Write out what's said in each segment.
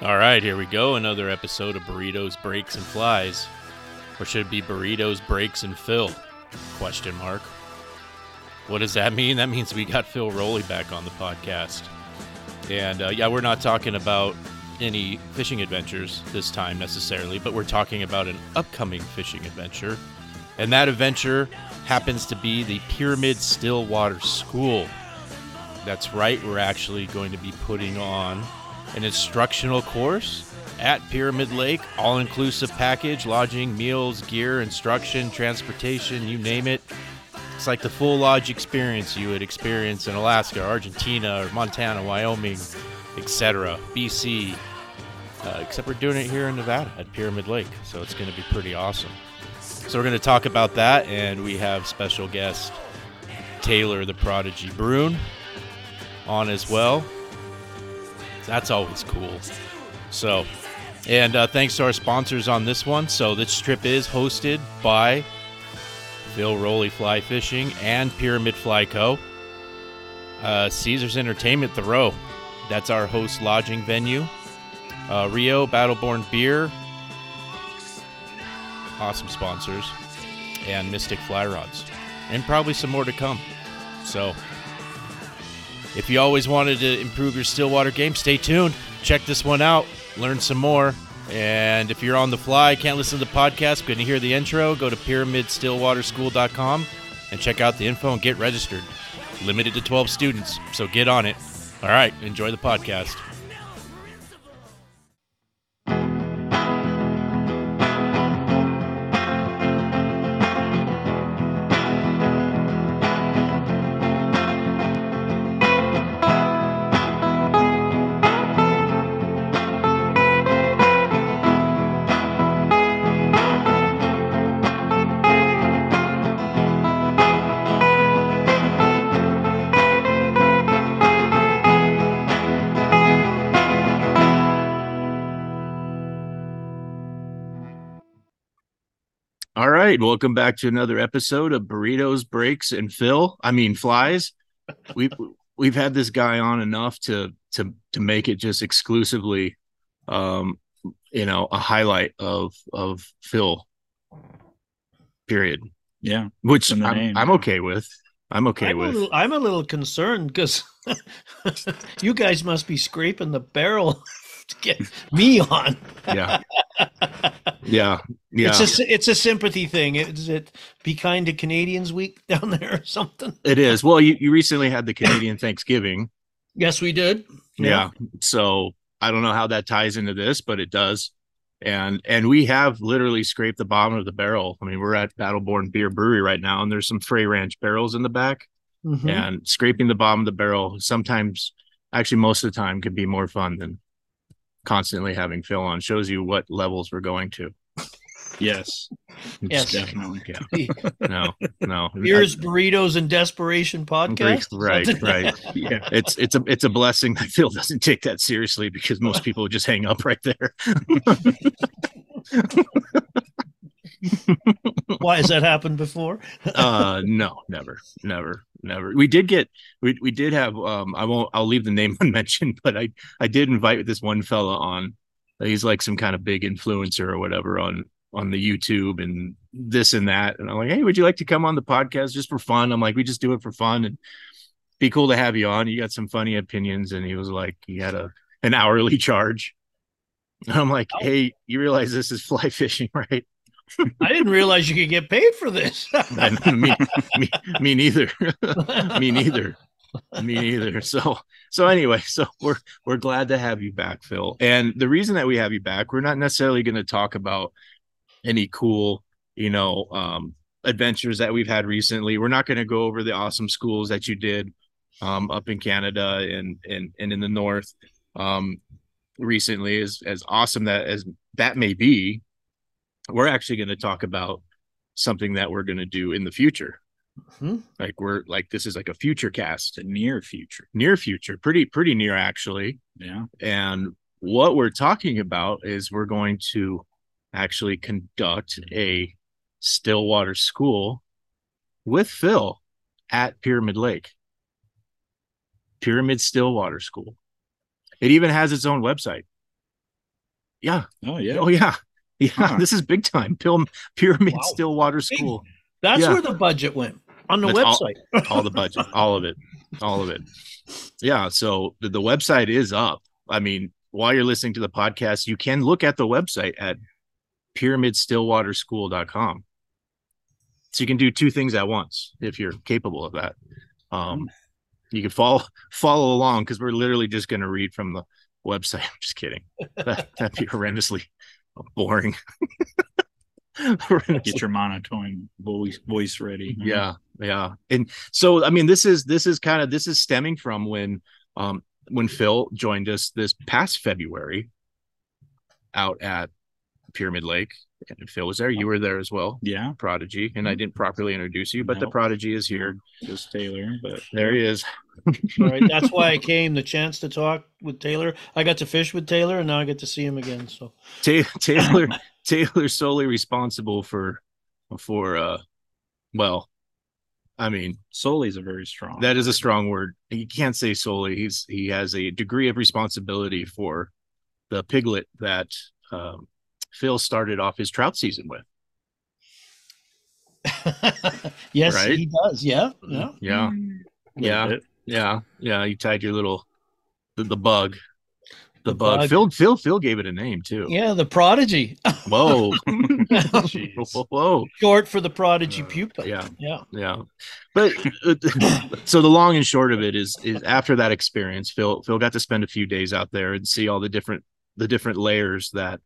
All right, here we go. Another episode of Burritos, Breaks, and Flies. Or should it be Burritos, Breaks, and Phil? Question mark. What does that mean? That means we got Phil Rowley back on the podcast. And uh, yeah, we're not talking about any fishing adventures this time necessarily, but we're talking about an upcoming fishing adventure. And that adventure happens to be the Pyramid Stillwater School. That's right, we're actually going to be putting on an instructional course at Pyramid Lake, all inclusive package, lodging, meals, gear, instruction, transportation, you name it. It's like the full lodge experience you would experience in Alaska, Argentina, or Montana, Wyoming, etc., BC. Uh, except we're doing it here in Nevada at Pyramid Lake, so it's going to be pretty awesome. So we're going to talk about that, and we have special guest Taylor the Prodigy Brune on as well. That's always cool. So, and uh, thanks to our sponsors on this one. So this trip is hosted by Phil Rowley Fly Fishing and Pyramid Fly Co. Uh, Caesars Entertainment The Row. That's our host lodging venue. Uh, Rio Battleborn Beer. Awesome sponsors. And Mystic Fly Rods. And probably some more to come. So, if you always wanted to improve your Stillwater game, stay tuned. Check this one out. Learn some more. And if you're on the fly, can't listen to the podcast, going to hear the intro, go to pyramidstillwaterschool.com and check out the info and get registered. Limited to 12 students, so get on it. All right, enjoy the podcast. Welcome back to another episode of Burritos, Breaks, and Phil. I mean Flies. We've we've had this guy on enough to to to make it just exclusively, um, you know, a highlight of of Phil. Period. Yeah, Which I'm, name. I'm okay with. I'm okay I'm, a with. little, I'm a little concerned because you guys must be scraping the barrel to get me on. Yeah. Yeah. Yeah. It's a it's a sympathy thing. Is it Be Kind to Canadians Week down there or something? it is. Well, you, you recently had the Canadian Thanksgiving. Yes, we did. yeah. so i don't know how that ties into this but it does and and we have literally scraped the bottom of the barrel i mean we're at battleborn beer brewery right now and there's some frey ranch barrels in the back Mhm. and scraping the bottom of the barrel sometimes actually most of the time can be more fun than constantly having phil on shows you what levels we're going to yes, Yes. definitely. yeah no no Beers, burritos, and desperation podcast. right right Yeah, it's it's a it's a blessing that phil doesn't take that seriously because most people would just hang up right there Why has that happened before? uh no never never never we did get we, we did have um i won't i'll leave the name unmentioned but i i did invite this one fella on. He's like some kind of big influencer or whatever on on the youtube and this and that. And i'm like hey would you like to come on the podcast just for fun? I'm like we just do it for fun and be cool to have you on. You got some funny opinions. And he was like he had a an hourly charge. And i'm like hey you realize this is fly fishing right I didn't realize you could get paid for this. Me, me, me neither. me neither. Me neither. So so anyway, so we're we're glad to have you back, Phil. And the reason that we have you back, we're not necessarily going to talk about any cool, you know, um, adventures that we've had recently. We're not going to go over the awesome schools that you did um, up in Canada and and and in the north um, recently. As as awesome that as that may be, we're actually going to talk about something that we're going to do in the future. Mhm. Like we're like this is like a future cast, the near future. near future, pretty pretty near actually. Yeah, And what we're talking about is we're going to actually conduct a Stillwater school with Phil at Pyramid Lake. Pyramid Stillwater School. It even has its own website. Yeah. Oh yeah. Oh yeah. Yeah. Huh. This is big time. Pyramid Wow. Stillwater School. That's Yeah. where the budget went on the That's all- website. all the budget, all of it, all of it. Yeah. So the, the website is up. I mean, while you're listening to the podcast, you can look at the website at pyramidstillwaterschool.com. So you can do two things at once if you're capable of that. Um, you can follow follow along because we're literally just going to read from the website. I'm just kidding. That, that'd be horrendously boring. Get your monotone voice voice ready. yeah yeah and so i mean this is this is kind of this is stemming from when um when phil joined us this past february out at pyramid lake and phil was there you were there as well Yeah. prodigy and i didn't properly introduce you but the prodigy is here Just Taylor, but there he is All right, that's why I came. The chance to talk with Taylor. I got to fish with Taylor, and now I get to see him again. So Ta- taylor taylor's solely responsible for for uh well i mean solely is a very strong. that is a strong word you can't say solely he's he has a degree of responsibility for the piglet that um, phil started off his trout season with yes, Right? he does. Yeah, yeah. yeah yeah. yeah yeah you tied your little the, the bug the, The bug. bug. phil phil phil gave it a name too Yeah, the prodigy. whoa whoa, whoa Short for the prodigy Uh, pupa. yeah Yeah. yeah but uh, so the long and short of it is is after that experience phil phil got to spend a few days out there and see all the different the different layers that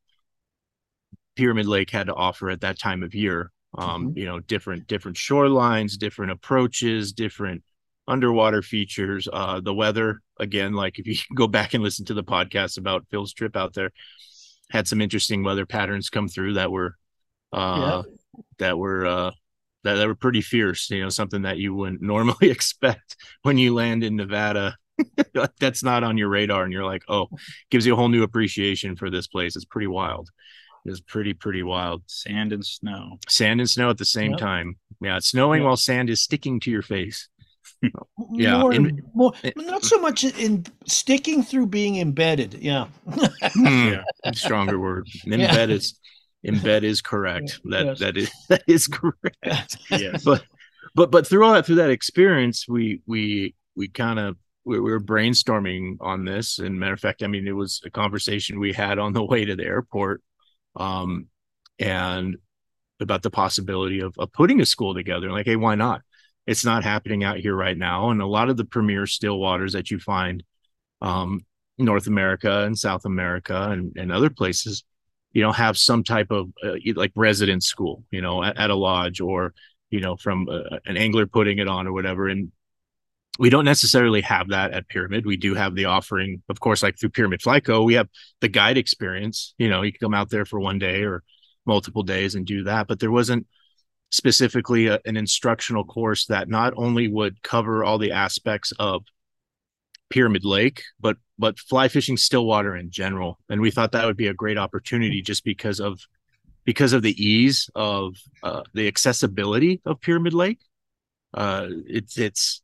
pyramid lake had to offer at that time of year um you know different different shorelines different approaches different underwater features uh the weather again like if you go back and listen to the podcast about phil's trip out there had some interesting weather patterns come through that were uh that were uh that, that were pretty fierce you know something that you wouldn't normally expect when you land in nevada. That's not on your radar and you're like oh gives you a whole new appreciation for this place. It's pretty wild it's pretty pretty wild Sand and snow. sand and snow at the same Yep. time yeah it's snowing Yep. while sand is sticking to your face Yeah, More, in- more, not so much in sticking through being embedded. Yeah. Hmm, Yeah. stronger word Yeah. embed is embed is correct that Yes. that is that is correct Yes. but but but through all that through that experience we we we kind of we, we were brainstorming on this and matter of fact i mean it was a conversation we had on the way to the airport um and about the possibility of, of putting a school together like hey why not? It's not happening out here right now. And a lot of the premier still waters that you find um north america and south america and, and other places you know have some type of uh, like residence school you know at, at a lodge or you know from uh, an angler putting it on or whatever. And we don't necessarily have that at pyramid. We do have the offering of course like through pyramid flyco we have the guide experience you know you can come out there for one day or multiple days and do that but there wasn't specifically a, an instructional course that not only would cover all the aspects of pyramid lake but but fly fishing stillwater in general and we thought that would be a great opportunity just because of because of the ease of uh, the accessibility of pyramid lake. Uh, it's it's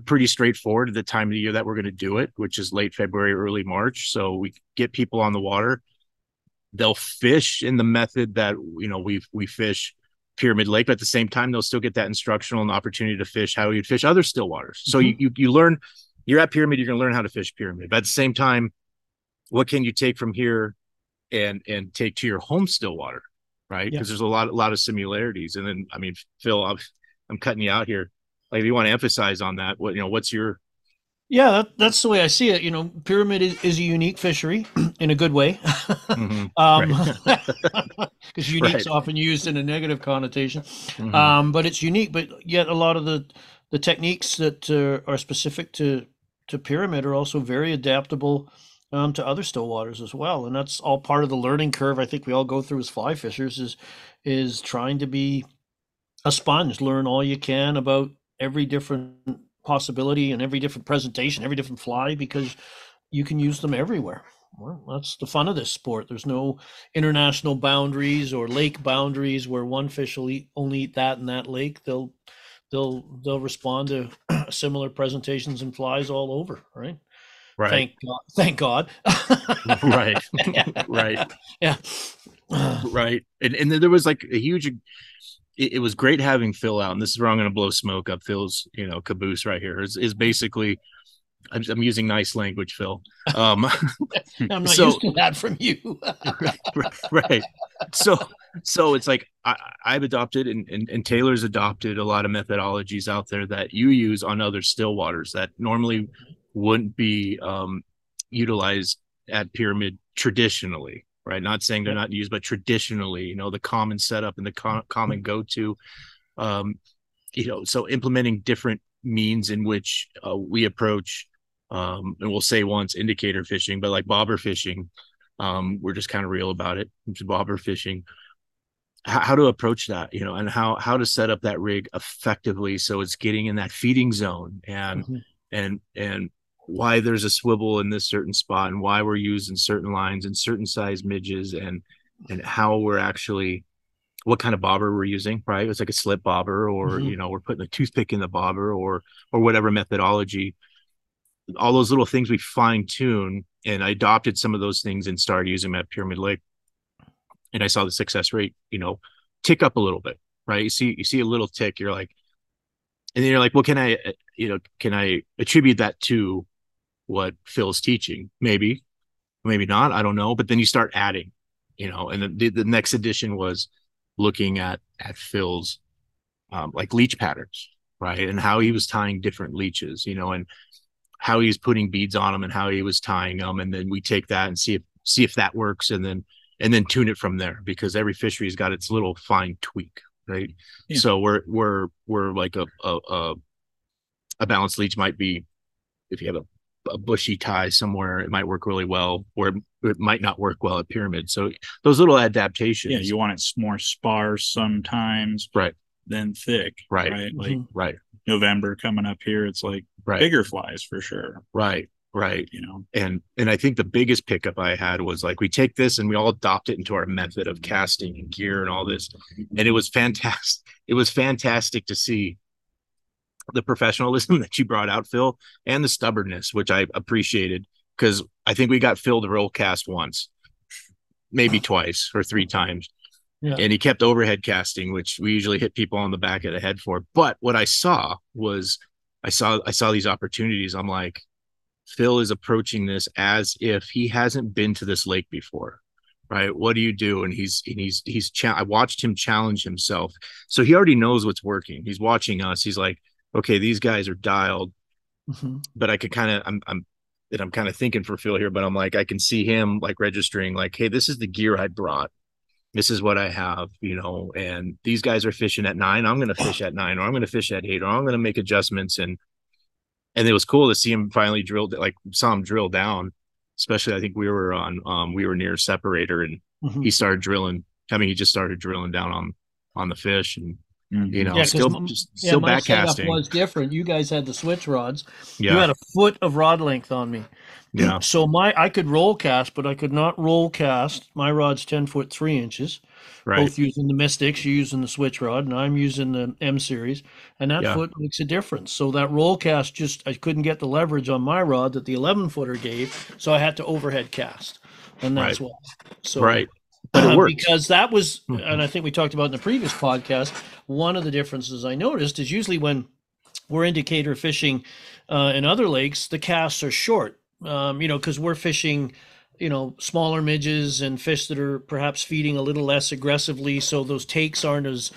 pretty straightforward at the time of the year that we're going to do it which is late february early march. So we get people on the water. They'll fish in the method that you know we we fish pyramid lake but at the same time they'll still get that instructional and opportunity to fish how you'd fish other still waters. So you, you you learn you're at pyramid you're going to learn how to fish pyramid. But at the same time what can you take from here and and take to your home still water right? Yeah. because there's a lot a lot of similarities. And then i mean phil i'm, I'm cutting you out here like if you want to emphasize on that what you know what's your Yeah, that, that's the way I see it. You know, pyramid is, is a unique fishery in a good way. Mhm, um, because unique's Right. often used in a negative connotation. mhm. Um, but it's unique. But yet, a lot of the the techniques that uh, are specific to to pyramid are also very adaptable um, to other still waters as well. And that's all part of the learning curve. I think we all go through as fly fishers is is trying to be a sponge, learn all you can about every different possibility and every different presentation, every different fly, because you can use them everywhere. Well, that's the fun of this sport. There's no international boundaries or lake boundaries where one fish will eat only eat that in that lake. They'll they'll they'll respond to similar presentations and flies all over, right? right, Thank God. Thank God. right, right, Yeah. right. And and then there was like a huge. It, it was great having Phil out, and this is where I'm going to blow smoke up Phil's, you know, caboose right here. Is is basically, I'm, I'm using nice language, Phil. Um, I'm not So- used to that from you. right. So so it's like I, I've adopted and, and and Taylor's adopted a lot of methodologies out there that you use on other still waters that normally wouldn't be um, utilized at pyramid traditionally. Right. Not saying they're not used, but traditionally, you know, the common setup and the co- common go to. Um, you know, so implementing different means in which uh, we approach, um, and we'll say once indicator fishing, but like bobber fishing, um, we're just kind of real about it. Bobber fishing. How, how to approach that, you know, and how how to set up that rig effectively so it's getting in that feeding zone and Mhm. and and why there's a swivel in this certain spot and why we're using certain lines and certain size midges and and how we're actually what kind of bobber we're using right? It's like a slip bobber or Mhm. you know we're putting a toothpick in the bobber or or whatever methodology. All those little things we fine tune and i adopted some of those things and started using them at pyramid lake. And i saw the success rate you know tick up a little bit right? You see you see a little tick you're like and then you're like well can i uh, you know can i attribute that to what phil's teaching. Maybe maybe not. I don't know. But then you start adding you know and the, the next edition was looking at at phil's um, like leech patterns right? And how he was tying different leeches you know and how he was putting beads on them and how he was tying them and then we take that and see if see if that works and then and then tune it from there because every fishery's got its little fine tweak right? Yeah. so we're we're we're like a a, a a balanced leech might be if you have a, a bushy tie somewhere it might work really well or it might not work well at pyramid so those little adaptations Yeah, you want it more sparse sometimes, right than thick. Right. Right. Like Mhm. right November coming up here, it's like right bigger flies for sure. right right You know. and and i think the biggest pickup i had was like we take this and we all adopt it into our method of casting and gear and all this and it was fantastic it was fantastic to see the professionalism that you brought out phil and the stubbornness which i appreciated because i think we got phil to roll cast once maybe oh. twice or three times Yeah. and he kept overhead casting which we usually hit people on the back of the head for but what i saw was i saw i saw these opportunities i'm like Phil is approaching this as if he hasn't been to this lake before. Right? What do you do? And he's and he's he's cha- I watched him challenge himself. So he already knows what's working. He's watching us. He's like, okay, these guys are dialed, Mhm. but I could kind of I'm I'm that I'm kind of thinking for Phil here, but I'm like, I can see him like registering, like, hey, this is the gear I brought. This is what I have, you know, and these guys are fishing at nine. I'm gonna fish at nine, or I'm gonna fish at eight, or I'm gonna make adjustments and and it was cool to see him finally drilled like saw him drill down especially i think we were on um we were near separator and Mhm. he started drilling i mean he just started drilling down on on the fish and Mm-hmm. you know Yeah, 'cause still m- just Yeah, still my back setup was different. You guys had the switch rods. You had a foot of rod length on me. yeah So my I could roll cast, but I could not roll cast. My rod's ten foot three inches. right Both using the Mystics, you're using the switch rod, and I'm using the M series, and that Yeah. foot makes a difference. So that roll cast just I couldn't get the leverage on my rod that the eleven footer gave, so I had to overhead cast, and that's why. So right but it worked because that was, Mhm. and I think we talked about in the previous podcast. One of the differences I noticed is usually when we're indicator fishing uh, in other lakes, the casts are short. Um, you know, because we're fishing, you know, smaller midges and fish that are perhaps feeding a little less aggressively, so those takes aren't as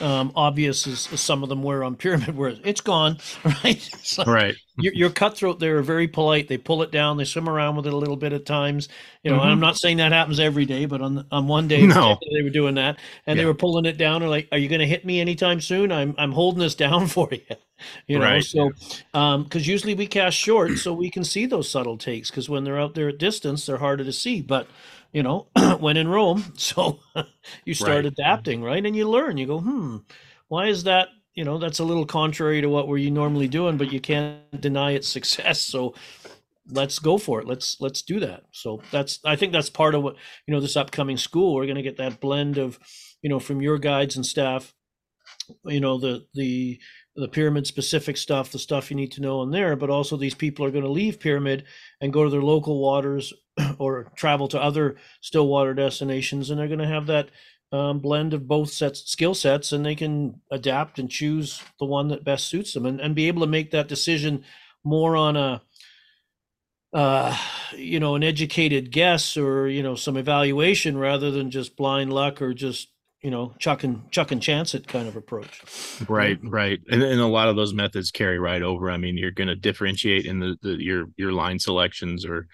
um, obvious as, as some of them were on pyramid, where it's gone, right? Right your, your cutthroat there are very polite. They pull it down. They swim around with it a little bit at times. You know, and I'm not saying that happens every day, but on on one day Mm-hmm. No. they were doing that, and they were pulling it down. Or like, are you going to hit me anytime soon? I'm I'm holding this down for you. You know, Right. so um, because usually we cast short, so we can see those subtle takes. Because when they're out there at distance, they're harder to see. But you know, when in Rome, so you start Right. adapting, right? And you learn. You go, hmm, why is that? You know, that's a little contrary to what we're you normally doing, but you can't deny its success. So let's go for it. Let's let's do that. So that's I think that's part of what you know this upcoming school. We're going to get that blend of you know from your guides and staff, you know the the the pyramid specific stuff, the stuff you need to know in there, but also these people are going to leave pyramid and go to their local waters or travel to other still water destinations, and they're going to have that um, blend of both sets skill sets, and they can adapt and choose the one that best suits them, and, and be able to make that decision more on a uh, you know, an educated guess or you know some evaluation rather than just blind luck or just you know chuck and chuck and chance it kind of approach. Right, right, and, and a lot of those methods carry right over. I mean, you're going to differentiate in the, the your your line selections or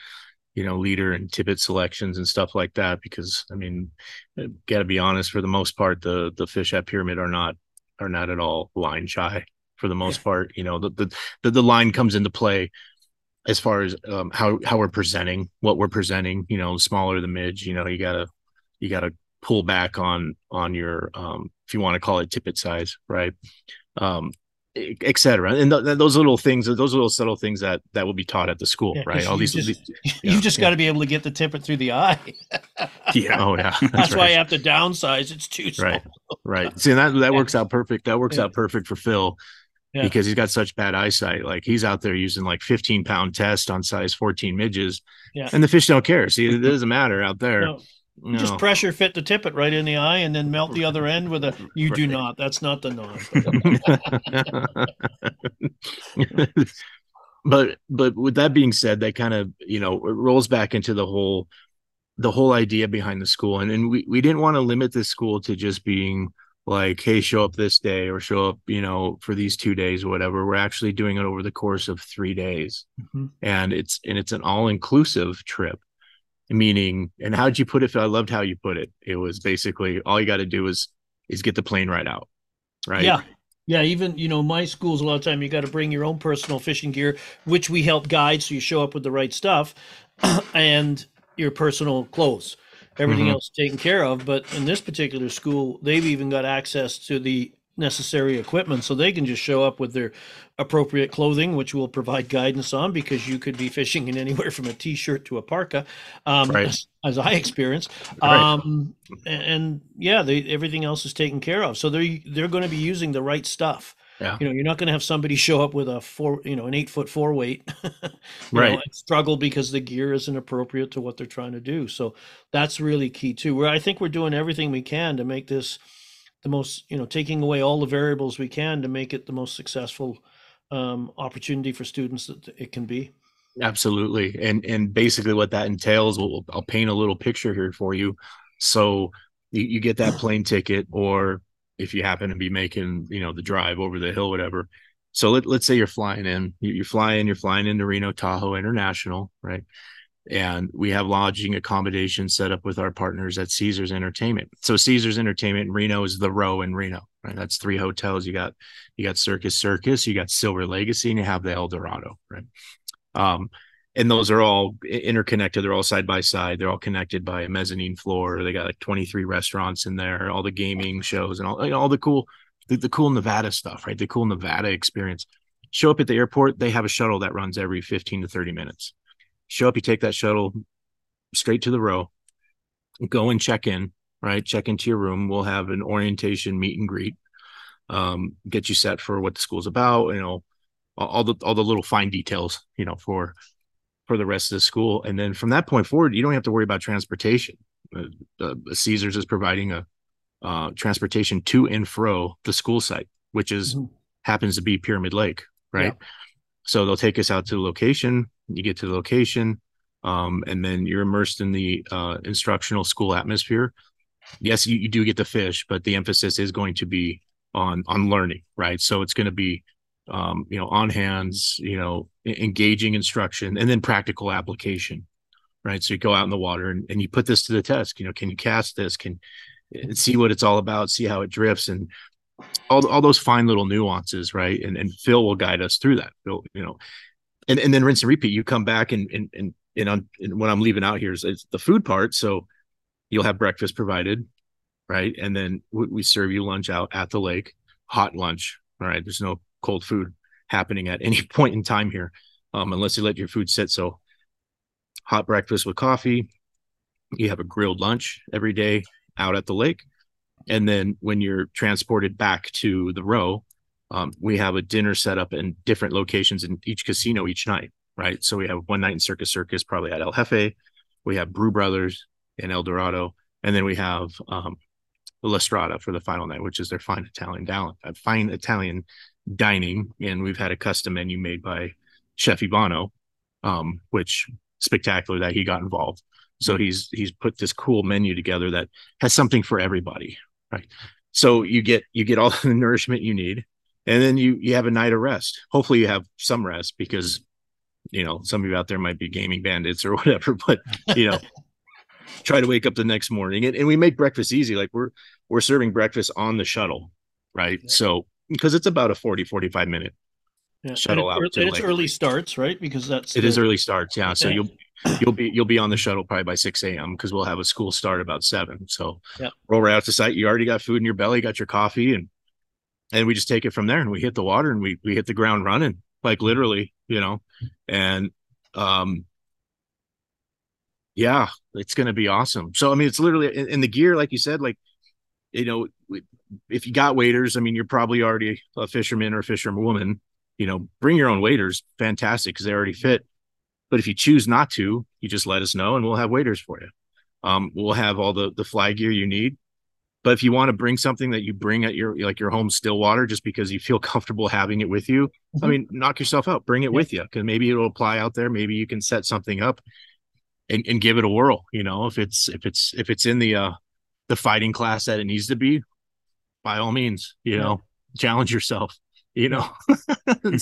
you know leader and tippet selections and stuff like that because I mean, uh, got to be honest. For the most part, the the fish at pyramid are not are not at all line shy for the most yeah. part. You know, the, the the the line comes into play as far as um, how how we're presenting what we're presenting you know smaller the midge you know you gotta you gotta pull back on on your um if you want to call it tippet size right um etc and th- those little things those little subtle things that that will be taught at the school yeah, right all these, just, these yeah, you just yeah. got to be able to get the tippet through the eye yeah oh yeah that's, that's right. why you have to downsize it's too small right right see that that works out perfect that works out perfect for phil because he's got such bad eyesight. Like he's out there using like 15 pound test on size 14 midges, and the fish don't care. See, it doesn't matter out there. No. No. Just pressure fit the tippet right in the eye and then melt the other end with a. You right. do not. That's not the norm. but but with that being said, that kind of you know rolls back into the whole the whole idea behind the school, and and we we didn't want to limit this school to just being like hey show up this day or show up you know for these two days or whatever we're actually doing it over the course of three days mm-hmm. and it's and it's an all-inclusive trip meaning and how'd you put it i loved how you put it it was basically all you got to do is is get the plane right out right yeah yeah even you know my schools a lot of time you got to bring your own personal fishing gear which we help guide so you show up with the right stuff and your personal clothes everything mm-hmm. else taken care of. But in this particular school, they've even got access to the necessary equipment so they can just show up with their appropriate clothing which we'll provide guidance on because you could be fishing in anywhere from a t-shirt to a parka um, right. as, as, i experienced right. um, and, and, yeah they, everything else is taken care of so they're they're going to be using the right stuff yeah. You know, you're not going to have somebody show up with a four, you know, an eight foot four weight, right? Know, struggle because the gear isn't appropriate to what they're trying to do. So that's really key too. Where I think we're doing everything we can to make this the most, you know, taking away all the variables we can to make it the most successful um, opportunity for students that it can be. Absolutely, and and basically what that entails, I'll paint a little picture here for you. So you, you get that plane ticket, or if you happen to be making you know the drive over the hill whatever so let, let's say you're flying in you, you fly in you're flying into reno tahoe international right and we have lodging accommodation set up with our partners at caesars entertainment so caesars entertainment in reno is the row in reno right that's three hotels you got you got circus circus you got silver legacy and you have the el dorado right um and those are all interconnected. They're all side by side. They're all connected by a mezzanine floor. They got like 23 restaurants in there, all the gaming shows and all, you know, all the cool, the, the cool Nevada stuff, right? The cool Nevada experience. Show up at the airport. They have a shuttle that runs every 15 to 30 minutes. Show up, you take that shuttle straight to the row, go and check in, right? Check into your room. We'll have an orientation meet and greet, um, get you set for what the school's about, you know, all the all the little fine details, you know, for for the rest of the school. And then from that point forward, you don't have to worry about transportation. Uh, uh, Caesars is providing a uh, transportation to and fro the school site, which is mm-hmm. happens to be Pyramid Lake, right? Yeah. So they'll take us out to the location. You get to the location, um, and then you're immersed in the uh, instructional school atmosphere. Yes, you, you do get the fish, but the emphasis is going to be on on learning, right? So it's going to be um, you know, on hands, you know, engaging instruction and then practical application, right? So you go out in the water and, and you put this to the test. You know, can you cast this? Can see what it's all about, see how it drifts, and all, all those fine little nuances, right? And and Phil will guide us through that. Phil, you know, and and then rinse and repeat. You come back and and and and, on, and what I'm leaving out here is it's the food part. So you'll have breakfast provided, right? And then we, we serve you lunch out at the lake, hot lunch. All right, there's no cold food happening at any point in time here, um, unless you let your food sit. So, hot breakfast with coffee. You have a grilled lunch every day out at the lake. And then when you're transported back to the row, Um, we have a dinner set up in different locations in each casino each night, right? So we have one night in Circus Circus, probably at El Jefe. We have Brew Brothers in El Dorado, and then we have um, La Strada for the final night, which is their fine Italian down, uh, fine Italian dining, and we've had a custom menu made by Chef Ivano, um, which spectacular that he got involved. So he's he's put this cool menu together that has something for everybody, right? So you get you get all the nourishment you need, and then you you have a night of rest. Hopefully you have some rest because you know some of you out there might be gaming bandits or whatever, but you know try to wake up the next morning and, and we make breakfast easy like we're we're serving breakfast on the shuttle right yeah. so because it's about a 40 45 minute yeah. shuttle out it, it's early starts right because that's it the, is early starts yeah so you'll you'll be you'll be on the shuttle probably by 6 a.m because we'll have a school start about 7 so yeah. roll right out to site you already got food in your belly got your coffee and and we just take it from there and we hit the water and we we hit the ground running like literally you know and um yeah, it's going to be awesome. So, I mean, it's literally in, in, the gear, like you said, like, you know, if you got waders, I mean, you're probably already a fisherman or a fisherman woman, you know, bring your own waders. Fantastic. Cause they already fit. But if you choose not to, you just let us know and we'll have waders for you. Um, we'll have all the, the fly gear you need. But if you want to bring something that you bring at your like your home still water just because you feel comfortable having it with you, mm-hmm. I mean, knock yourself out, bring it yeah. with you because maybe it'll apply out there. Maybe you can set something up and, and give it a whirl. You know, if it's if it's if it's in the uh the fighting class that it needs to be, by all means, you yeah. know, challenge yourself. You know,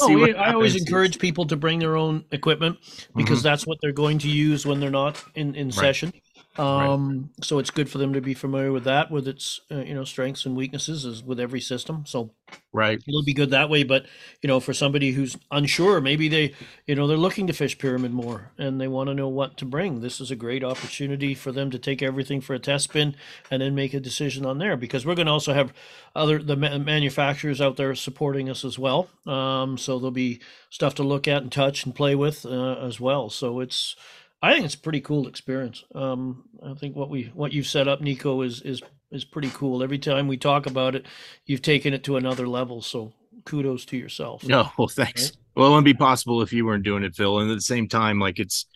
oh, we, I always encourage people to bring their own equipment because mm-hmm. that's what they're going to use when they're not in in right. session. Um, right. So it's good for them to be familiar with that, with its uh, you know strengths and weaknesses, as with every system. So right, it'll be good that way. But you know, for somebody who's unsure, maybe they you know they're looking to fish pyramid more and they want to know what to bring. This is a great opportunity for them to take everything for a test spin and then make a decision on there. Because we're going to also have other the manufacturers out there supporting us as well. Um, so there'll be stuff to look at and touch and play with uh, as well. So it's I think it's a pretty cool experience. Um, I think what we what you've set up, Nico, is is is pretty cool. Every time we talk about it, you've taken it to another level. So kudos to yourself. No, well, thanks. Right? Well, it wouldn't be possible if you weren't doing it, Phil. And at the same time, like it's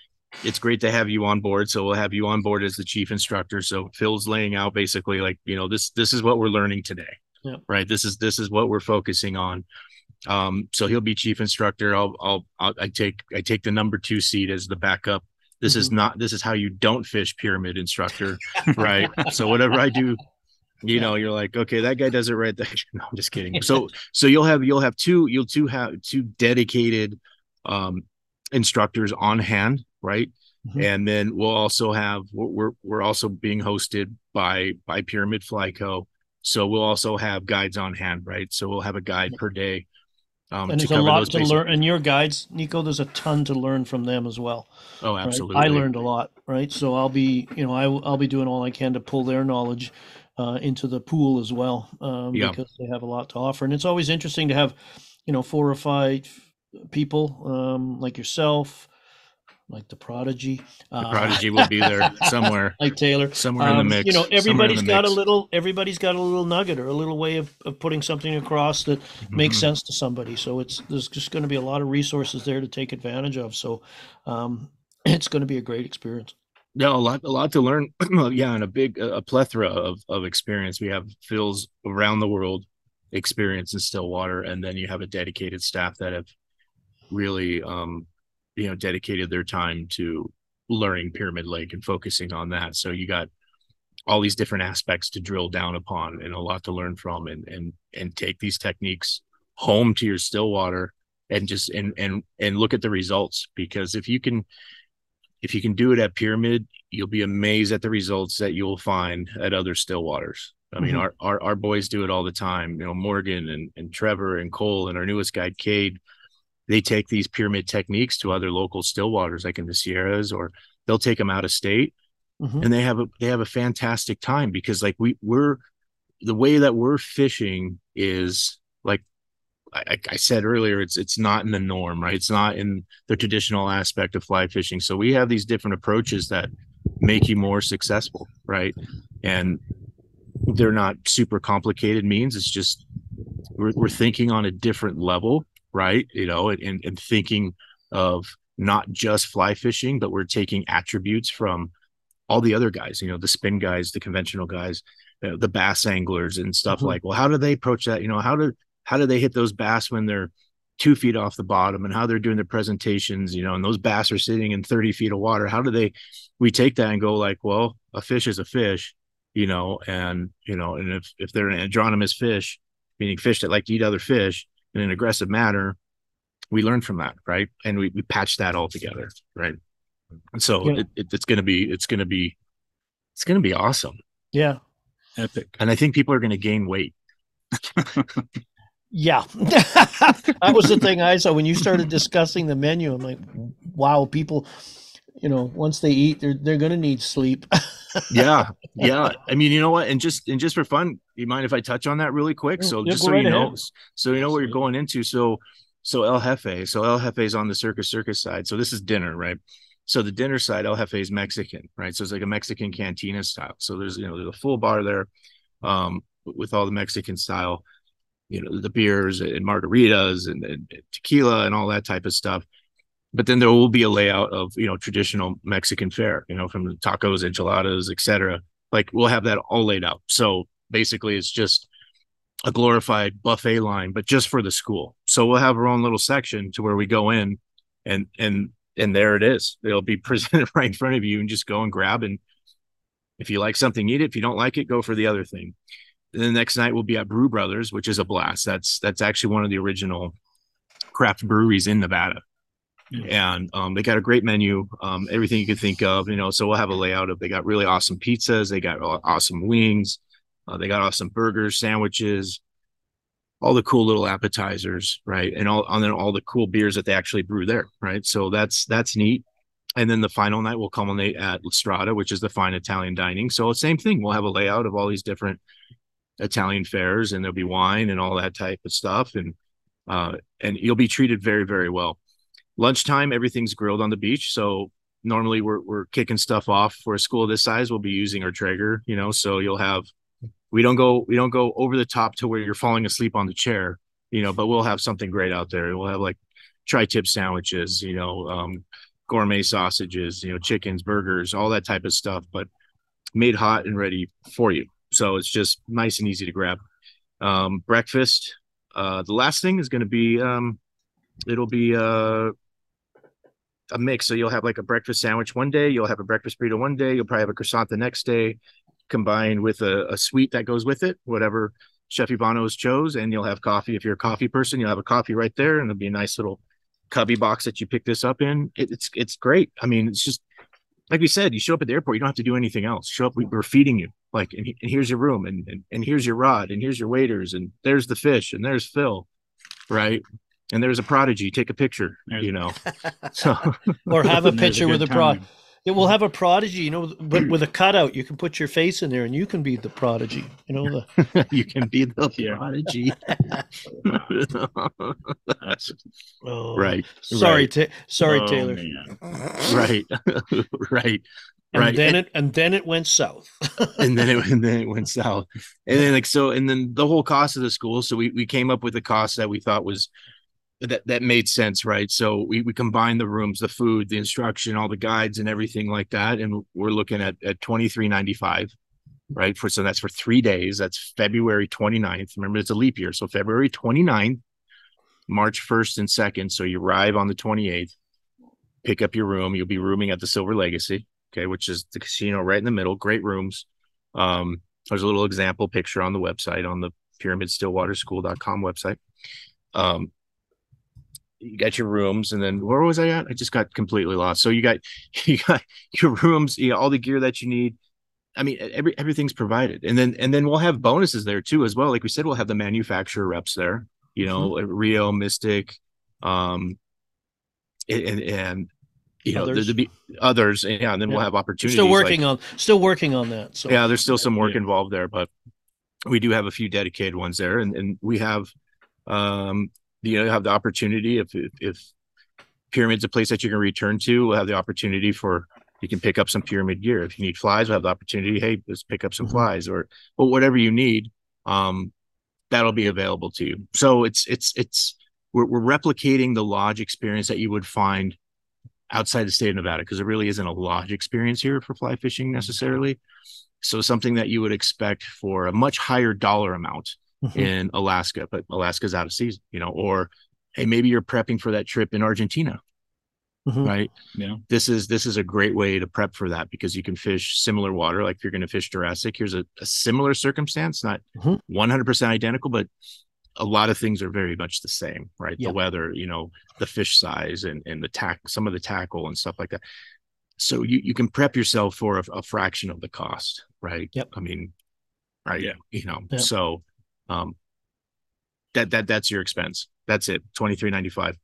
it's great to have you on board. So we'll have you on board as the chief instructor. So Phil's laying out basically like you know this this is what we're learning today. Yeah. Right. This is this is what we're focusing on. Um, so he'll be chief instructor. I'll, I'll, I'll I take I take the number two seat as the backup this mm-hmm. is not this is how you don't fish pyramid instructor, right? so whatever I do, you yeah. know, you're like, okay, that guy does it right. no, I'm just kidding. So so you'll have you'll have two you'll two have two dedicated um instructors on hand, right? Mm-hmm. And then we'll also have we're we're also being hosted by by Pyramid Fly Co. So we'll also have guides on hand, right? So we'll have a guide per day um, and there's a lot to learn. And your guides, Nico, there's a ton to learn from them as well. Oh, absolutely. Right? I learned a lot, right? So I'll be, you know, I, I'll be doing all I can to pull their knowledge uh, into the pool as well, um, yeah. because they have a lot to offer. And it's always interesting to have, you know, four or five people um, like yourself, like the prodigy. The uh, prodigy will be there somewhere, like Taylor, somewhere um, in the um, mix. You know, everybody's got mix. a little. Everybody's got a little nugget or a little way of, of putting something across that mm-hmm. makes sense to somebody. So it's there's just going to be a lot of resources there to take advantage of. So um, it's going to be a great experience. No, a lot, a lot to learn. yeah, and a big, a plethora of of experience. We have Phil's around the world experience in Stillwater, and then you have a dedicated staff that have really um, you know dedicated their time to learning pyramid lake and focusing on that. So you got all these different aspects to drill down upon and a lot to learn from and and and take these techniques home to your stillwater and just and and and look at the results. Because if you can if you can do it at pyramid you'll be amazed at the results that you'll find at other stillwaters. I mean mm-hmm. our, our our boys do it all the time. You know morgan and and trevor and cole and our newest guide cade they take these pyramid techniques to other local still waters like in the Sierras or they'll take them out of state mm-hmm. and they have a they have a fantastic time because like we we're the way that we're fishing is like I, I, said earlier, it's it's not in the norm, right? It's not in the traditional aspect of fly fishing. So we have these different approaches that make you more successful, right? And they're not super complicated means. It's just we're, we're thinking on a different level, right? You know, and, and thinking of not just fly fishing, but we're taking attributes from all the other guys, you know, the spin guys, the conventional guys, know, the bass anglers and stuff Mhm. like, well, how do they approach that? You know, how do, how do they hit those bass when they're two feet off the bottom and how they're doing their presentations, you know, and those bass are sitting in 30 feet of water. How do they, we take that and go like, well, a fish is a fish, you know, and, you know, and if, if they're an anadromous fish, meaning fish that like to eat other fish in an aggressive manner, we learn from that. Right. And we, we patch that all together. Right. And so Yeah. it, it, it's going to be, it's going to be, it's going to be awesome. Yeah. Epic. And I think people are going to gain weight. Yeah. that was the thing I saw when you started discussing the menu. I'm like, wow, people, you know, once they eat, they're they're gonna need sleep. yeah yeah i mean you know what and just and just for fun you mind if i touch on that really quick? So Yeah, just so right you know ahead. so you know what you're going into. So so el jefe so el jefe is on the circus circus side. So this is dinner right? So the dinner side el jefe is mexican right? So it's like a mexican cantina style. So there's you know there's a full bar there um with all the mexican style you know the beers and margaritas and, and tequila and all that type of stuff. But then there will be a layout of you know traditional mexican fare you know from tacos enchiladas etc like we'll have that all laid out. So basically it's just a glorified buffet line but just for the school. So we'll have our own little section to where we go in and and and there it is. It'll be presented right in front of you and just go and grab and if you like something eat it. If you don't like it go for the other thing. And the next night we'll be at brew brothers which is a blast. That's that's actually one of the original craft breweries in nevada. And um, they got a great menu, um, everything you could think of, you know. So we'll have a layout of they got really awesome pizzas, they got aw- awesome wings, uh, they got awesome burgers, sandwiches, all the cool little appetizers, right? And all and then all the cool beers that they actually brew there, right? So that's that's neat. And then the final night will culminate at La Strada, which is the fine Italian dining. So same thing, we'll have a layout of all these different Italian fares, and there'll be wine and all that type of stuff, and uh, and you'll be treated very very well lunchtime everything's grilled on the beach so normally we're, we're kicking stuff off for a school this size we'll be using our traeger you know so you'll have we don't go we don't go over the top to where you're falling asleep on the chair you know but we'll have something great out there. We'll have like tri-tip sandwiches you know um gourmet sausages you know chickens burgers all that type of stuff but made hot and ready for you. So it's just nice and easy to grab. Um breakfast uh the last thing is going to be um it'll be uh a mix. So you'll have like a breakfast sandwich one day, you'll have a breakfast burrito one day, you'll probably have a croissant the next day, combined with a, a sweet that goes with it, whatever Chef Ivano's chose, and you'll have coffee. If you're a coffee person, you'll have a coffee right there, and it'll be a nice little cubby box that you pick this up in. It, it's it's great. I mean, it's just like we said, you show up at the airport, you don't have to do anything else. Show up, we, we're feeding you. Like, and, and here's your room, and, and and here's your rod, and here's your waiters, and there's the fish, and there's Phil, right? And there's a prodigy. Take a picture, There's- you know. So or have a And there's picture with a good pro. time. It will have a prodigy, you know, but with a cutout, you can put your face in there, and you can be the prodigy. You know, the you can be the prodigy. Oh, right, Sorry, right. Ta- sorry, oh, Taylor. man. right, right, And right. then and, it and then it went south. and then it and then it went south. And then like so, and then the whole cost of the school. So we we came up with a cost that we thought was that that made sense, right? So we we combined the rooms, the food, the instruction, all the guides, and everything like that, and we're looking at at twenty three ninety five. Right. For so that's for three days. That's February 29th. Remember, it's a leap year. So February 29th, March 1st and 2nd. So you arrive on the 28th, pick up your room. You'll be rooming at the Silver Legacy, okay, which is the casino right in the middle. Great rooms. Um, there's a little example picture on the website on the pyramidstillwaterschool.com website. Um, you got your rooms, and then where was I at? I just got completely lost. So you got you got your rooms, you all the gear that you need. I mean, every everything's provided, and then and then we'll have bonuses there too as well. Like we said, we'll have the manufacturer reps there. You know, Rio, Mystic, um, and and you know Others. the, the others, and yeah, and then we'll have opportunities. still like- working on still working on that. So yeah, there's still some work Yeah. involved there, but we do have a few dedicated ones there, and and we have, um, you know, have the opportunity if if, if pyramid's a place that you can return to, we'll have the opportunity for you can pick up some pyramid gear. If you need flies, we'll have the opportunity. Hey, let's pick up some Mhm. flies, or or whatever you need. Um, that'll be available to you. So it's it's it's we're we're replicating the lodge experience that you would find outside the state of Nevada because there really isn't a lodge experience here for fly fishing necessarily. So something that you would expect for a much higher dollar amount Mhm. in Alaska, but Alaska's out of season, you know, or hey, maybe you're prepping for that trip in Argentina, Mhm. right? Yeah. This is this is a great way to prep for that because you can fish similar water. Like if you're going to fish Jurassic, here's a, a similar circumstance, not Mhm. 100% identical, but a lot of things are very much the same, right? Yeah. The weather, you know, the fish size and and the tack, some of the tackle and stuff like that. So you you can prep yourself for a, a fraction of the cost, right? Yep. I mean, right? Yeah. You know, Yep. so um, that that that's your expense. That's it. Twenty three ninety five,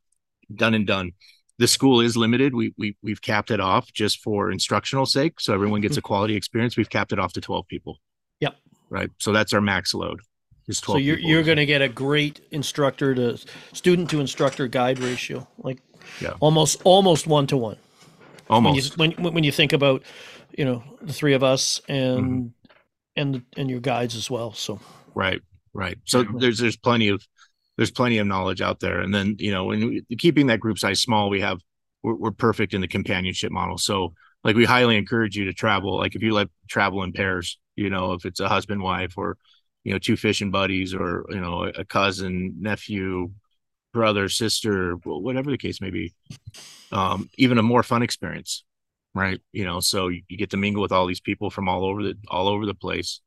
done and done. The school is limited. We we we've capped it off just for instructional sake, so everyone gets a quality experience. We've capped it off to twelve people. Yep. Right. So that's our max load. Is twelve. So you're you're going to get a great instructor to student to instructor guide ratio, like Yeah. almost almost one to one. almost when you when when you think about you know the three of us and Mm-hmm. and and your guides as well. So Right, right. So Yeah. there's there's plenty of there's plenty of knowledge out there, and then you know when we, keeping that group size small, we have we're, we're perfect in the companionship model. So like we highly encourage you to travel. Like if you like travel in pairs, you know if it's a husband wife or you know two fishing buddies or you know a cousin nephew brother sister whatever the case may be um even a more fun experience right you know so you, you get to mingle with all these people from all over the all over the place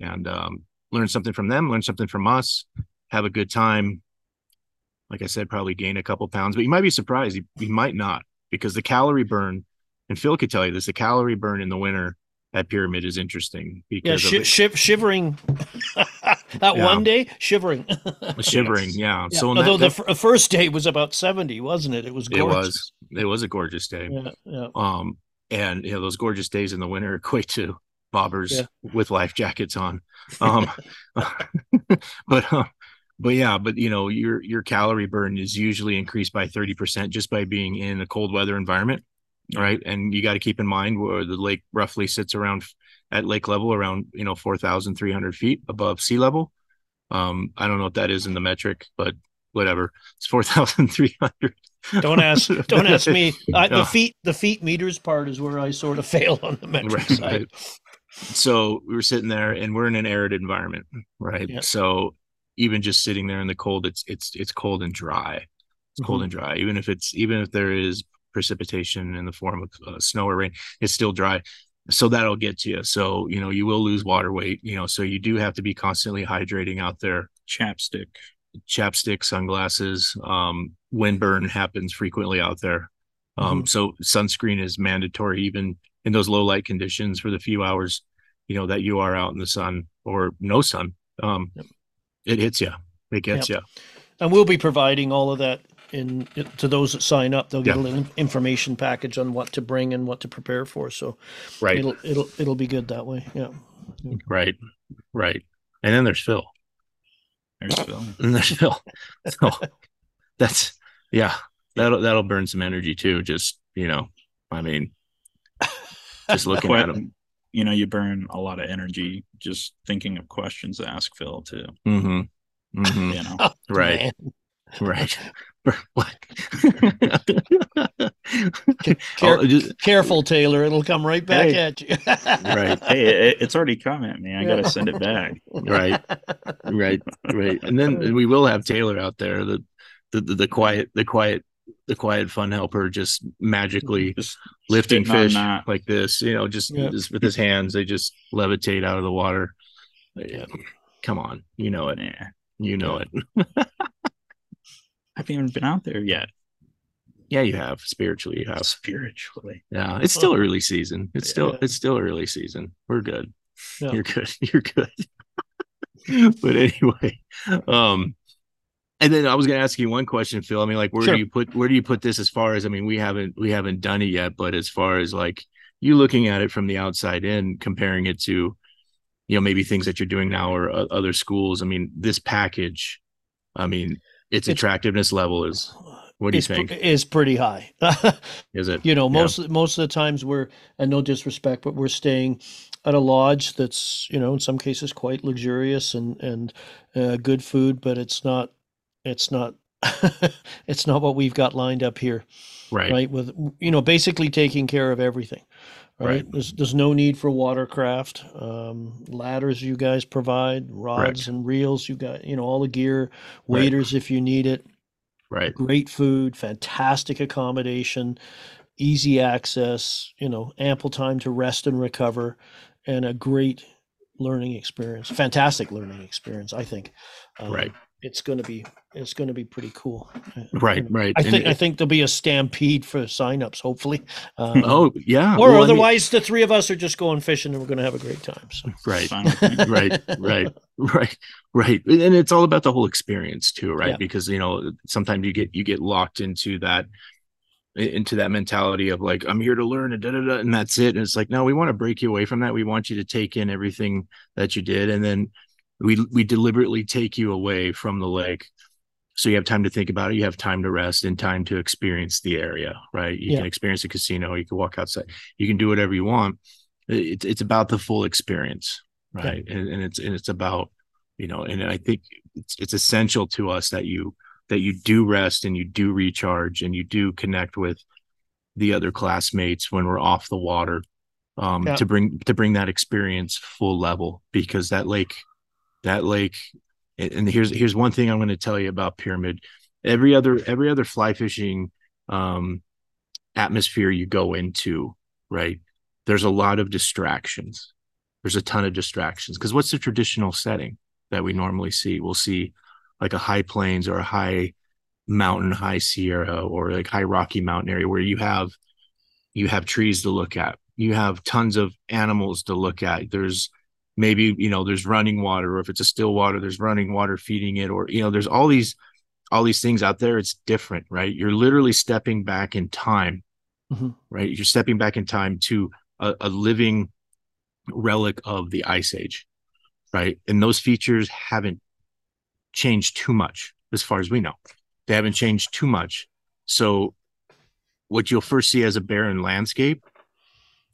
and um learn something from them, learn something from us, have a good time. Like I said, probably gain a couple pounds, but you might be surprised. You, you might not because the calorie burn, and Phil could tell you this, the calorie burn in the winter at Pyramid is interesting yeah, because shi of shiv- shivering that Yeah. one day, shivering. shivering. Yeah. Yeah, So although that, the f- first day was about seventy, wasn't it? It was it was, it was a gorgeous day. Yeah, yeah. Um, and you know, those gorgeous days in the winter equate to bobbers Yeah. with life jackets on. Um, but, uh, but yeah, but you know, your, your calorie burn is usually increased by 30% just by being in a cold weather environment. Right. And you got to keep in mind where the lake roughly sits around at lake level around, you know, 4,300 feet above sea level. Um, I don't know what that is in the metric, but whatever. It's 4,300. Don't ask. Don't ask me. I, No. The feet. The feet meters part is where I sort of fail on the metric Right, side. right. So we were sitting there and we're in an arid environment right Yeah. so even just sitting there in the cold it's it's it's cold and dry it's cold Mhm. and dry even if it's even if there is precipitation in the form of uh, snow or rain it's still dry so that'll get to you so you know you will lose water weight you know so you do have to be constantly hydrating out there Chapstick. chapstick sunglasses um wind burn happens frequently out there um Mhm. so sunscreen is mandatory even in those low light conditions for the few hours you know that you are out in the sun or no sun um Yep. it hits you it gets you. And we'll be providing all of that in to those that sign up. They'll get Yeah. a little information package on what to bring and what to prepare for. So right it'll it'll it'll be good that way. Yeah. right right and then there's phil There's Phil. and there's phil so that's yeah that'll that'll burn some energy too just you know i mean just looking at him You know, you burn a lot of energy just thinking of questions to ask Phil too. hmm hmm You know, right Man. Right. What? Care- Oh, just- Careful, Taylor. It'll come right back Hey. at you. right, hey, it, it's already come at me. I gotta send it back. right, right, right. And then we will have Taylor out there, the, the the the quiet, the quiet, the quiet fun helper, just magically Just lifting fish like this. You know, just, Yeah. just with his hands, they just levitate out of the water. Yeah. Come on, you know it. Yeah. You know it. I haven't even been out there yet. Yeah, you have spiritually. You have. Spiritually. Yeah, it's still early season. It's still it's still early season. We're good. Yeah. You're good. You're good. but anyway, um and then I was gonna ask you one question, Phil. I mean, like where Sure. do you put where do you put this as far as I mean, we haven't we haven't done it yet, but as far as like you looking at it from the outside in, comparing it to you know maybe things that you're doing now or uh, other schools. I mean, this package, I mean, its It's- attractiveness level is What do you think? is pretty high. Is it? you know, Yeah. most most of the times we're and no disrespect, but we're staying at a lodge that's you know in some cases quite luxurious and and uh, good food, but it's not it's not it's not what we've got lined up here, Right. right? With you know basically taking care of everything. Right. Right. There's there's no need for watercraft. Um, ladders you guys provide, rods and reels you got, you know, all the gear, Right. waders if you need it Right. great food, fantastic accommodation, easy access, you know, ample time to rest and recover, and a great learning experience. Fantastic learning experience, I think. Um, Right. It's going to be it's going to be pretty cool. Right. Right. I And think I think there'll be a stampede for signups, hopefully. Um, oh yeah. or Well, I mean- otherwise, the three of us are just going fishing and we're going to have a great time. So. right. Fine with me. right right right right and it's all about the whole experience too right Yeah. because you know sometimes you get you get locked into that into that mentality of like i'm here to learn and da, da, da, and that's it and it's like no we want to break you away from that we want you to take in everything that you did and then we we deliberately take you away from the lake. So you have time to think about it. You have time to rest and time to experience the area right? You Yeah. can experience the casino. You can walk outside. You can do whatever you want. It's it's about the full experience Yeah. right? And, and it's and it's about you know and i think it's it's essential to us that you that you do rest and you do recharge and you do connect with the other classmates when we're off the water um Yeah. to bring to bring that experience full level because that lake that lake and here's here's one thing i'm going to tell you about pyramid. Every other every other fly fishing um atmosphere you go into right there's a lot of distractions. There's a ton of distractions. Because what's the traditional setting that we normally see? We'll see like a high plains or a high mountain high sierra or like high rocky mountain area where you have you have trees to look at. You have tons of animals to look at. There's maybe you know there's running water or if it's a still water there's running water feeding it or you know there's all these all these things out there it's different right? You're literally stepping back in time Mhm. right? You're stepping back in time to a, a living relic of the ice age right? And those features haven't changed too much as far as we know. They haven't changed too much. So what you'll first see as a barren landscape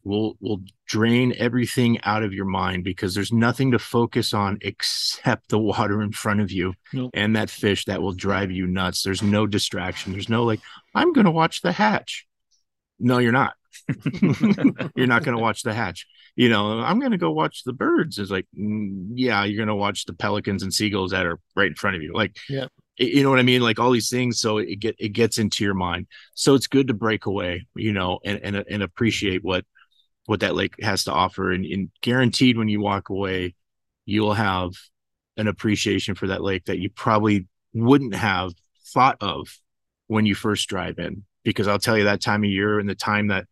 will will drain everything out of your mind because there's nothing to focus on except the water in front of you Nope. and that fish that will drive you nuts. There's no distraction. There's no like i'm going to watch the hatch. No you're not. You're not going to watch the hatch. You know i'm going to go watch the birds. It's like mm, yeah you're going to watch the pelicans and seagulls that are right in front of you. Like Yeah. you know what i mean? Like all these things so it get it gets into your mind. So it's good to break away you know and and, and appreciate what what that lake has to offer and, and guaranteed when you walk away you'll have an appreciation for that lake that you probably wouldn't have thought of when you first drive in. Because i'll tell you that time of year and the time that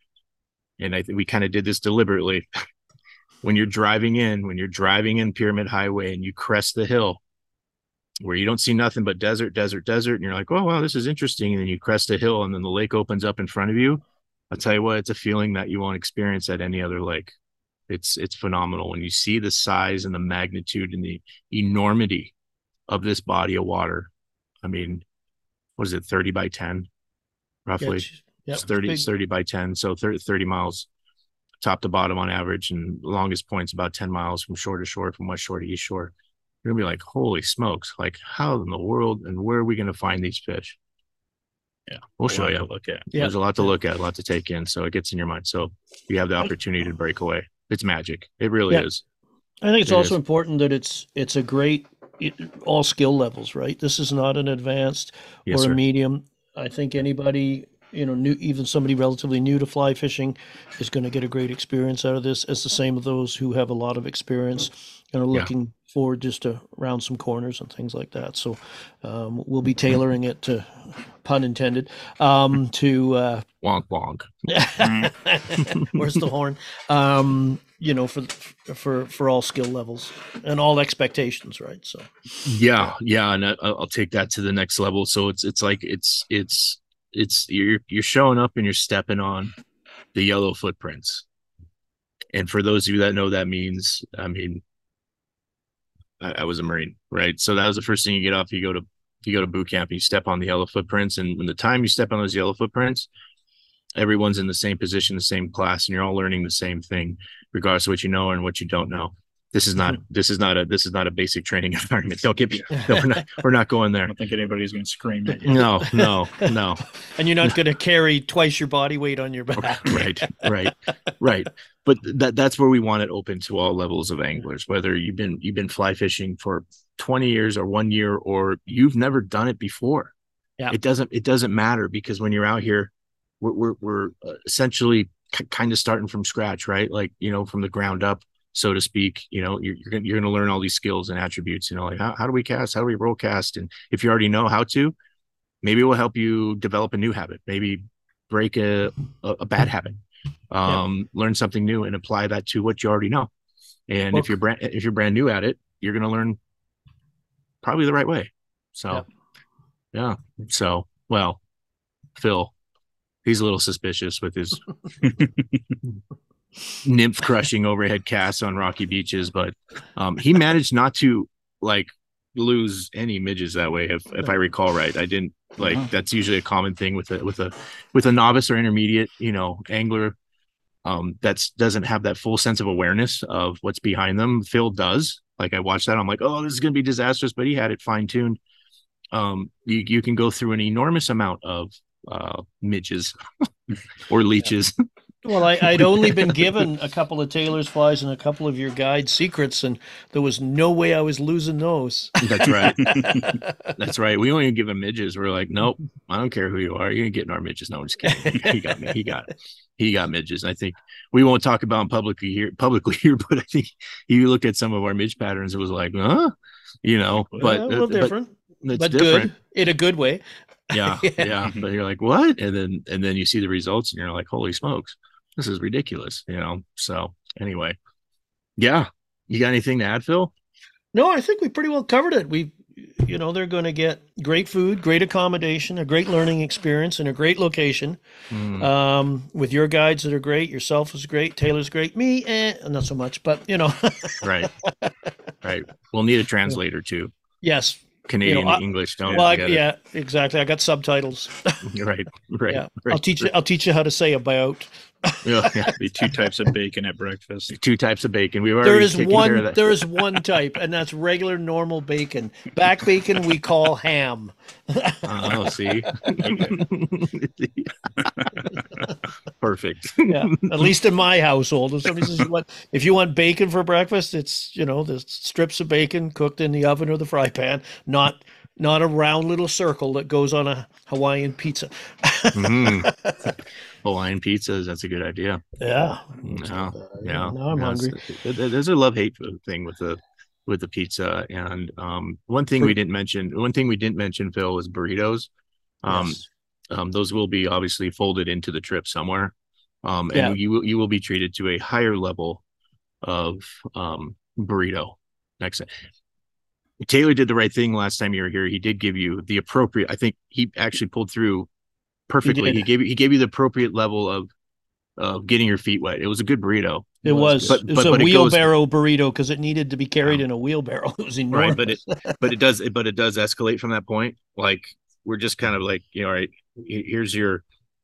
and i think we kind of did this deliberately when you're driving in when you're driving in pyramid highway and you crest the hill where you don't see nothing but desert desert desert and you're like oh wow this is interesting and then you crest a hill and then the lake opens up in front of you i'll tell you what it's a feeling that you won't experience at any other lake. It's it's phenomenal. When you see the size and the magnitude and the enormity of this body of water i mean what is it 30 by 10 roughly? it's- yeah, it's 30 it's 30 by 10 so 30, 30 miles top to bottom on average and longest points about 10 miles from shore to shore from west shore to east shore. You're gonna be like holy smokes like how in the world and where are we gonna find these fish Yeah. we'll show you to look at. Yeah. there's a lot to look at a lot to take in so it gets in your mind so you have the opportunity to break away it's magic it really Yeah. is I think it's It also is. important that it's it's a great it, all skill levels, right? This is not an advanced yes or sir a medium. I think anybody, you know, new even somebody relatively new to fly fishing is going to get a great experience out of this. As the same with those who have a lot of experience are Yeah. looking forward just to round some corners and things like that. So um, we'll be tailoring it to, pun intended, um, to uh, wonk wonk where's the horn? Um, you know, for for for all skill levels and all expectations, right? So yeah yeah and I, i'll I'll take that to the next level so it's it's like it's it's it's you're you're showing up and you're stepping on the yellow footprints and for those of you that know that means i mean I, I was a marine right so that was the first thing you get off you go to you go to boot camp you step on the yellow footprints, and when the time you step on those yellow footprints, everyone's in the same position, the same class, and you're all learning the same thing, regardless of what you know and what you don't know. This is not this is not a this is not a basic training environment. Don't get me. No, we're not we're not going there. I don't think anybody's going to scream at you. No, no, no. and you're not going to carry twice your body weight on your back. right right right but that that's where we want it open to all levels of anglers whether you've been you've been fly fishing for 20 years or one year or you've never done it before Yeah. it doesn't it doesn't matter because when you're out here we're we're, we're uh, essentially kind of starting from scratch right like you know from the ground up so to speak you know you're you're gonna, you're gonna learn all these skills and attributes you know like how, how do we cast? How do we roll cast? And if you already know how to maybe it will help you develop a new habit maybe break a a, a bad habit um learn something new and apply that to what you already know. And Well, if you're brand if you're brand new at it you're going to learn probably the right way. So Yep. yeah so well phil he's a little suspicious with his nymph crushing overhead casts on rocky beaches but um he managed not to like lose any midges that way if if i recall right. I didn't like Uh-huh. that's usually a common thing with a with a with a novice or intermediate you know angler um that's doesn't have that full sense of awareness of what's behind them. Phil does. Like i watched that i'm like oh this is going to be disastrous but he had it fine tuned um you, you can go through an enormous amount of uh midges or leeches Well, I, I'd only been given a couple of Taylor's flies and a couple of your guide secrets, and there was no way I was losing those. that's right. That's right. We only give him midges. We're like nope i don't care who you are. You're getting our midges. No i'm just kidding. He got me. He got he got midges. I think we won't talk about him publicly here publicly here but i think you look at some of our midge patterns it was like huh? You know but Uh, a little but different, it's but different. good in a good way. yeah Yeah. yeah. But you're like what? And then and then you see the results and you're like holy smokes this is ridiculous you know so anyway yeah you got anything to add phil No, I think we pretty well covered it. We, you know, they're going to get great food, great accommodation, a great learning experience, and a great location. Hmm. Um, with your guides that are great, yourself is great, Taylor's great, me, eh, not so much, but you know, right right we'll need a translator too yes. canadian I- english don't Well, I, yeah, exactly. I got subtitles. right right, yeah, right I'll teach you. I'll teach you how to say about. Yeah, yeah. Be two types of bacon at breakfast. two types of bacon we've already There is taken care of one. that. There is one type, and that's regular, normal bacon. Back bacon we call ham. oh see perfect Yeah, at least in my household. If somebody says you want, if you want bacon for breakfast, it's you know the strips of bacon cooked in the oven or the fry pan, not not a round little circle that goes on a Hawaiian pizza. Mhm. hawaiian pizzas that's a good idea Yeah, Yeah, yeah. Now I'm yeah, hungry. it's- there- there- There's a love hate thing with the with the pizza, and um, one thing we didn't mention, one thing we didn't mention, Phil, was burritos. Um, Yes. um, those will be obviously folded into the trip somewhere, um, and Yeah. you will you will be treated to a higher level of um, burrito next. Taylor did the right thing last time you were here. He did give you the appropriate. I think he actually pulled through perfectly. did. He, gave you he gave you the appropriate level of of getting your feet wet. It was a good burrito. It was. But- it was but- a but it goes- wheelbarrow burrito because it needed to be carried Yeah. in a wheelbarrow. It was enormous. right but it but it does but it does escalate from that point like we're just kind of like you know all right here's your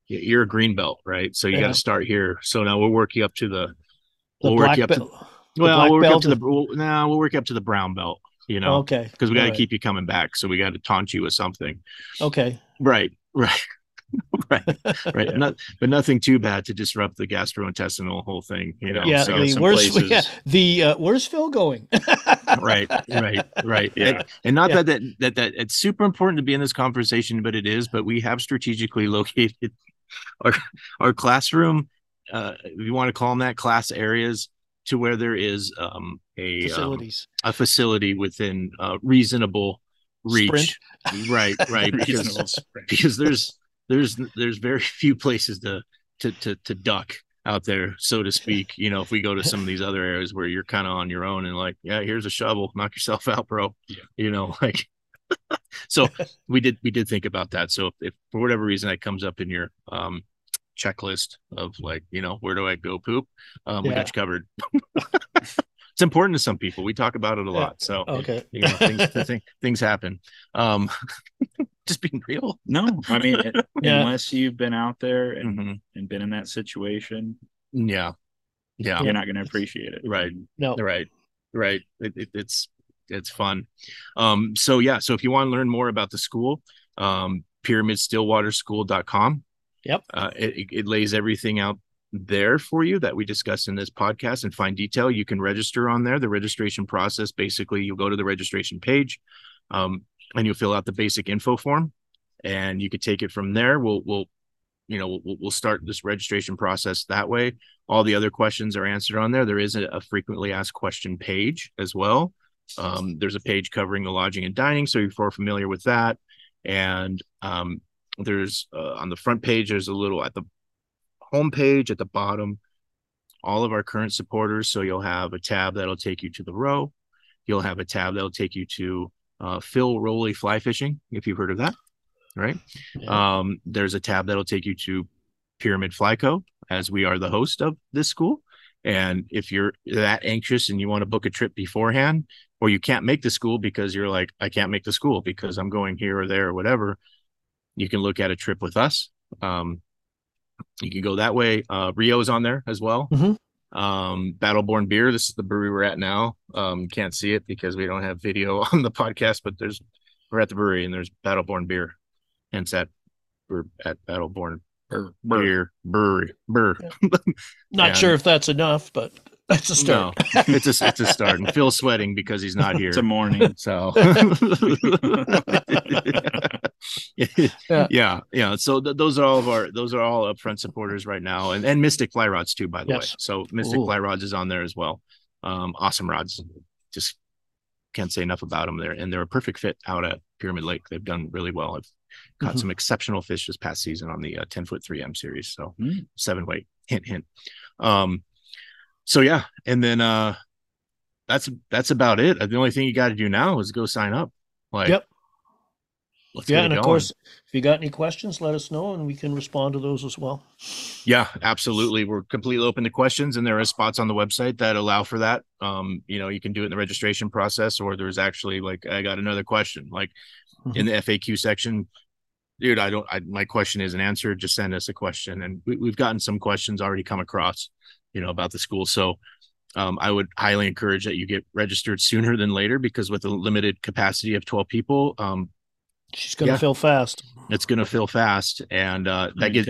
you're a green belt right so you got to start here so now we'll work you up to the the we'll work black you up to belt. well we'll work up to the is- we'll, nah, we'll work up to the brown belt you know okay. because we got to Alright. keep you coming back so we got to taunt you with something Okay. right right right right Yeah. Not, but nothing too bad to disrupt the gastrointestinal whole thing you know yeah. so the- the, where's places- yeah, the uh, where's Phil going? right right right Yeah. and, and not Yeah. that, that that that it's super important to be in this conversation but it is but we have strategically located our our classroom uh if you want to call them that class areas to where there is um a um, Facilities. a facility within uh reasonable reach right right because because there's there's there's very few places to to to, to duck out there so to speak you know if we go to some of these other areas where you're kind of on your own and like yeah here's a shovel knock yourself out bro Yeah. you know like so we did we did think about that so if, if for whatever reason that comes up in your um checklist of like you know where do i go poop um we got you covered it's important to some people. We talk about it a lot. So Okay. you know, things, things, things happen. Um, just being real. No, I mean, it- Yeah. unless you've been out there and, Mhm. and been in that situation, Yeah. Yeah. you're not going to appreciate it. Right. No. Right. Right. It, it, it's it's fun. Um, so yeah, so if you want to learn more about the school, um, pyramidstillwaterschool.com. Yep. Uh, it, it- it lays everything out there for you that we discussed in this podcast and fine detail. You can register on there. The registration process basically, you'll go to the registration page, um, and you'll fill out the basic info form, and you could take it from there. We'll we'll you know we'll, we'll start this registration process that way. All the other questions are answered on there. There is a, a frequently asked question page as well. Um, there's a page covering the lodging and dining, so if you're familiar with that. And um, there's uh, on the front page, there's a little at the home page at the bottom, all of our current supporters. So you'll have a tab that'll take you to The Row. You'll have a tab that'll take you to uh, Phil Rowley Fly Fishing, if you've heard of that, right? Yeah. Um, there's a tab that'll take you to Pyramid Fly Co., as we are the host of this school. And if you're that anxious and you want to book a trip beforehand, or you can't make the school because you're like, I can't make the school because I'm going here or there or whatever, you can look at a trip with us. Um, you can go that way. Uh, Rio's on there as well. Mhm. Um, Battleborn Beer. This is the brewery we're at now. Um, can't see it because we don't have video on the podcast, but there's we're at the brewery and there's Battleborn Beer. Hence that we're at Battleborn Or, or Beer Brewery. Burr. Not sure if that's enough, but that's a start. No, it's a it's a start. And Phil's sweating because he's not here. it's a morning. So Yeah. yeah, yeah. So th- those are all of our those are all upfront supporters right now, and and Mystic Fly Rods too, by the way. So Mystic Ooh. Fly Rods is on there as well. Um, awesome rods. Just can't say enough about them there, and they're a perfect fit out at Pyramid Lake. They've done really well. I've caught Mhm. some exceptional fish this past season on the uh, ten foot three M series. So Mm. seven weight. Hint hint. Um, so yeah, and then uh, that's that's about it. The only thing you got to do now is go sign up. Like, Yep. Let's yeah, and of course, if you got any questions, let us know and we can respond to those as well. Yeah, absolutely. We're completely open to questions, and there are spots on the website that allow for that. Um, you know, you can do it in the registration process, or there's actually like, I got another question, like in the FAQ section. Dude, I don't. I, my question isn't answered. Just send us a question, and we, we've gotten some questions already come across, you know, about the school. So, um, I would highly encourage that you get registered sooner than later because with a limited capacity of twelve people, um, She's going to Yeah. fill fast. It's going to fill fast, and uh, that gets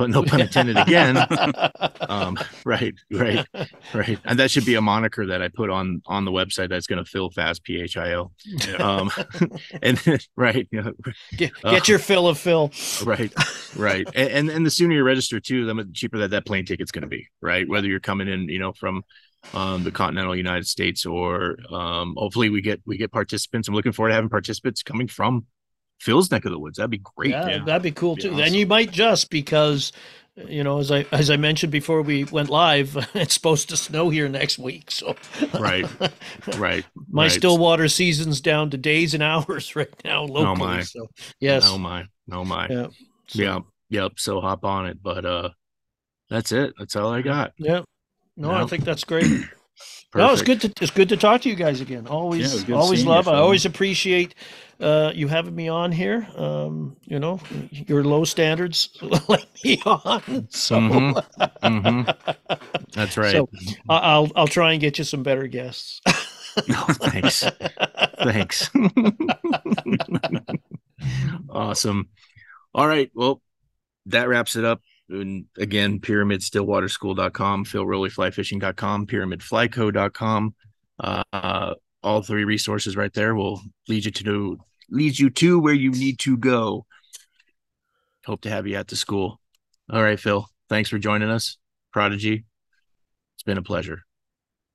but no pun intended again. um right right right. And that should be a moniker that i put on on the website that's going to fill fast p-h-i-l um and then right yeah, get, Uh, your fill of fill. right right. And, and and the sooner you register too the cheaper that that plane ticket's going to be right? Whether you're coming in you know from um the continental united states or um hopefully we get we get participants. I'm looking forward to having participants coming from phil's neck of the woods that'd be great Yeah, yeah. that'd be cool Be too. awesome. And you might just because, you know, as I as I mentioned before we went live, it's supposed to snow here next week. So right right my right. Stillwater season's down to days and hours right now locally. my. So yes, oh my oh my yeah, So, Yep. Yep. So hop on it. But uh that's it. That's all I got. yeah. No, I think that's great. No, it's good to it's good to talk to you guys again. Always, Yeah, it was good always love. I always appreciate uh, you having me on here. Um, you know, your low standards let me on. So, Mhm. Mhm. That's right. So, I'll I'll try and get you some better guests. no, thanks. Thanks. awesome. All right. Well, that wraps it up. And again, pyramidstillwaterschool.com, philrowleyflyfishing.com, pyramidflyco.com. Uh, all three resources right there will lead you to lead you to where you need to go. Hope to have you at the school. All right, Phil. Thanks for joining us. Prodigy. It's been a pleasure.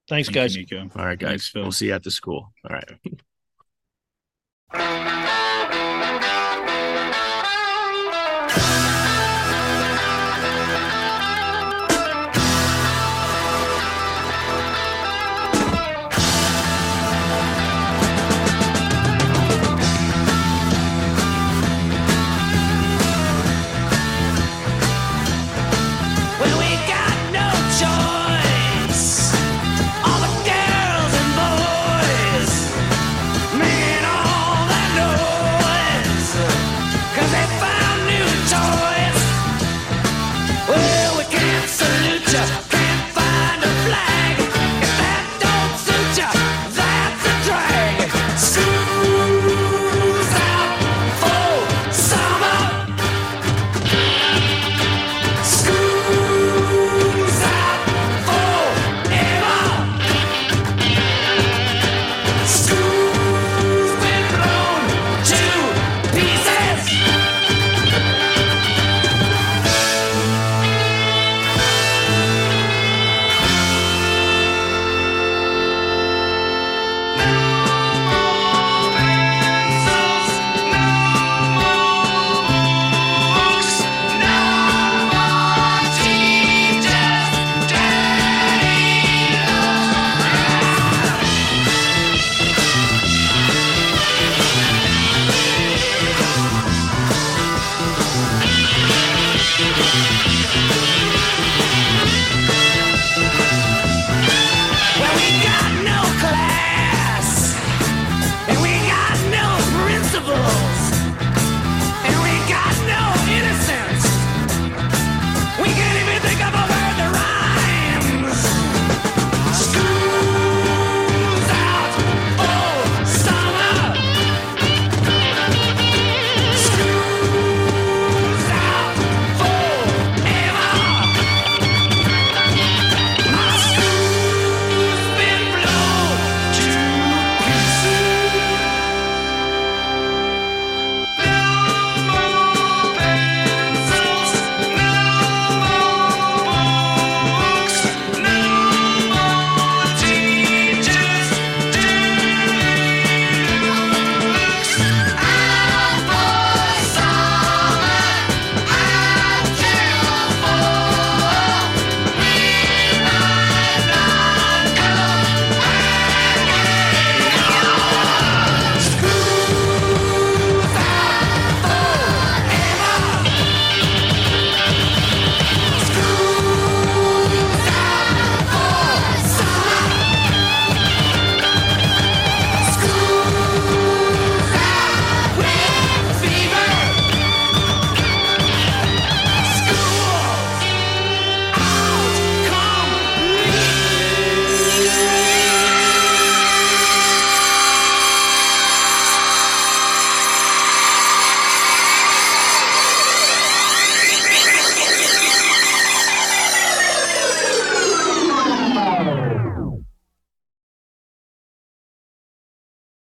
Thanks, Thank guys. you, Nico. All right, guys. Thanks, Phil. We'll see you at the school. All right.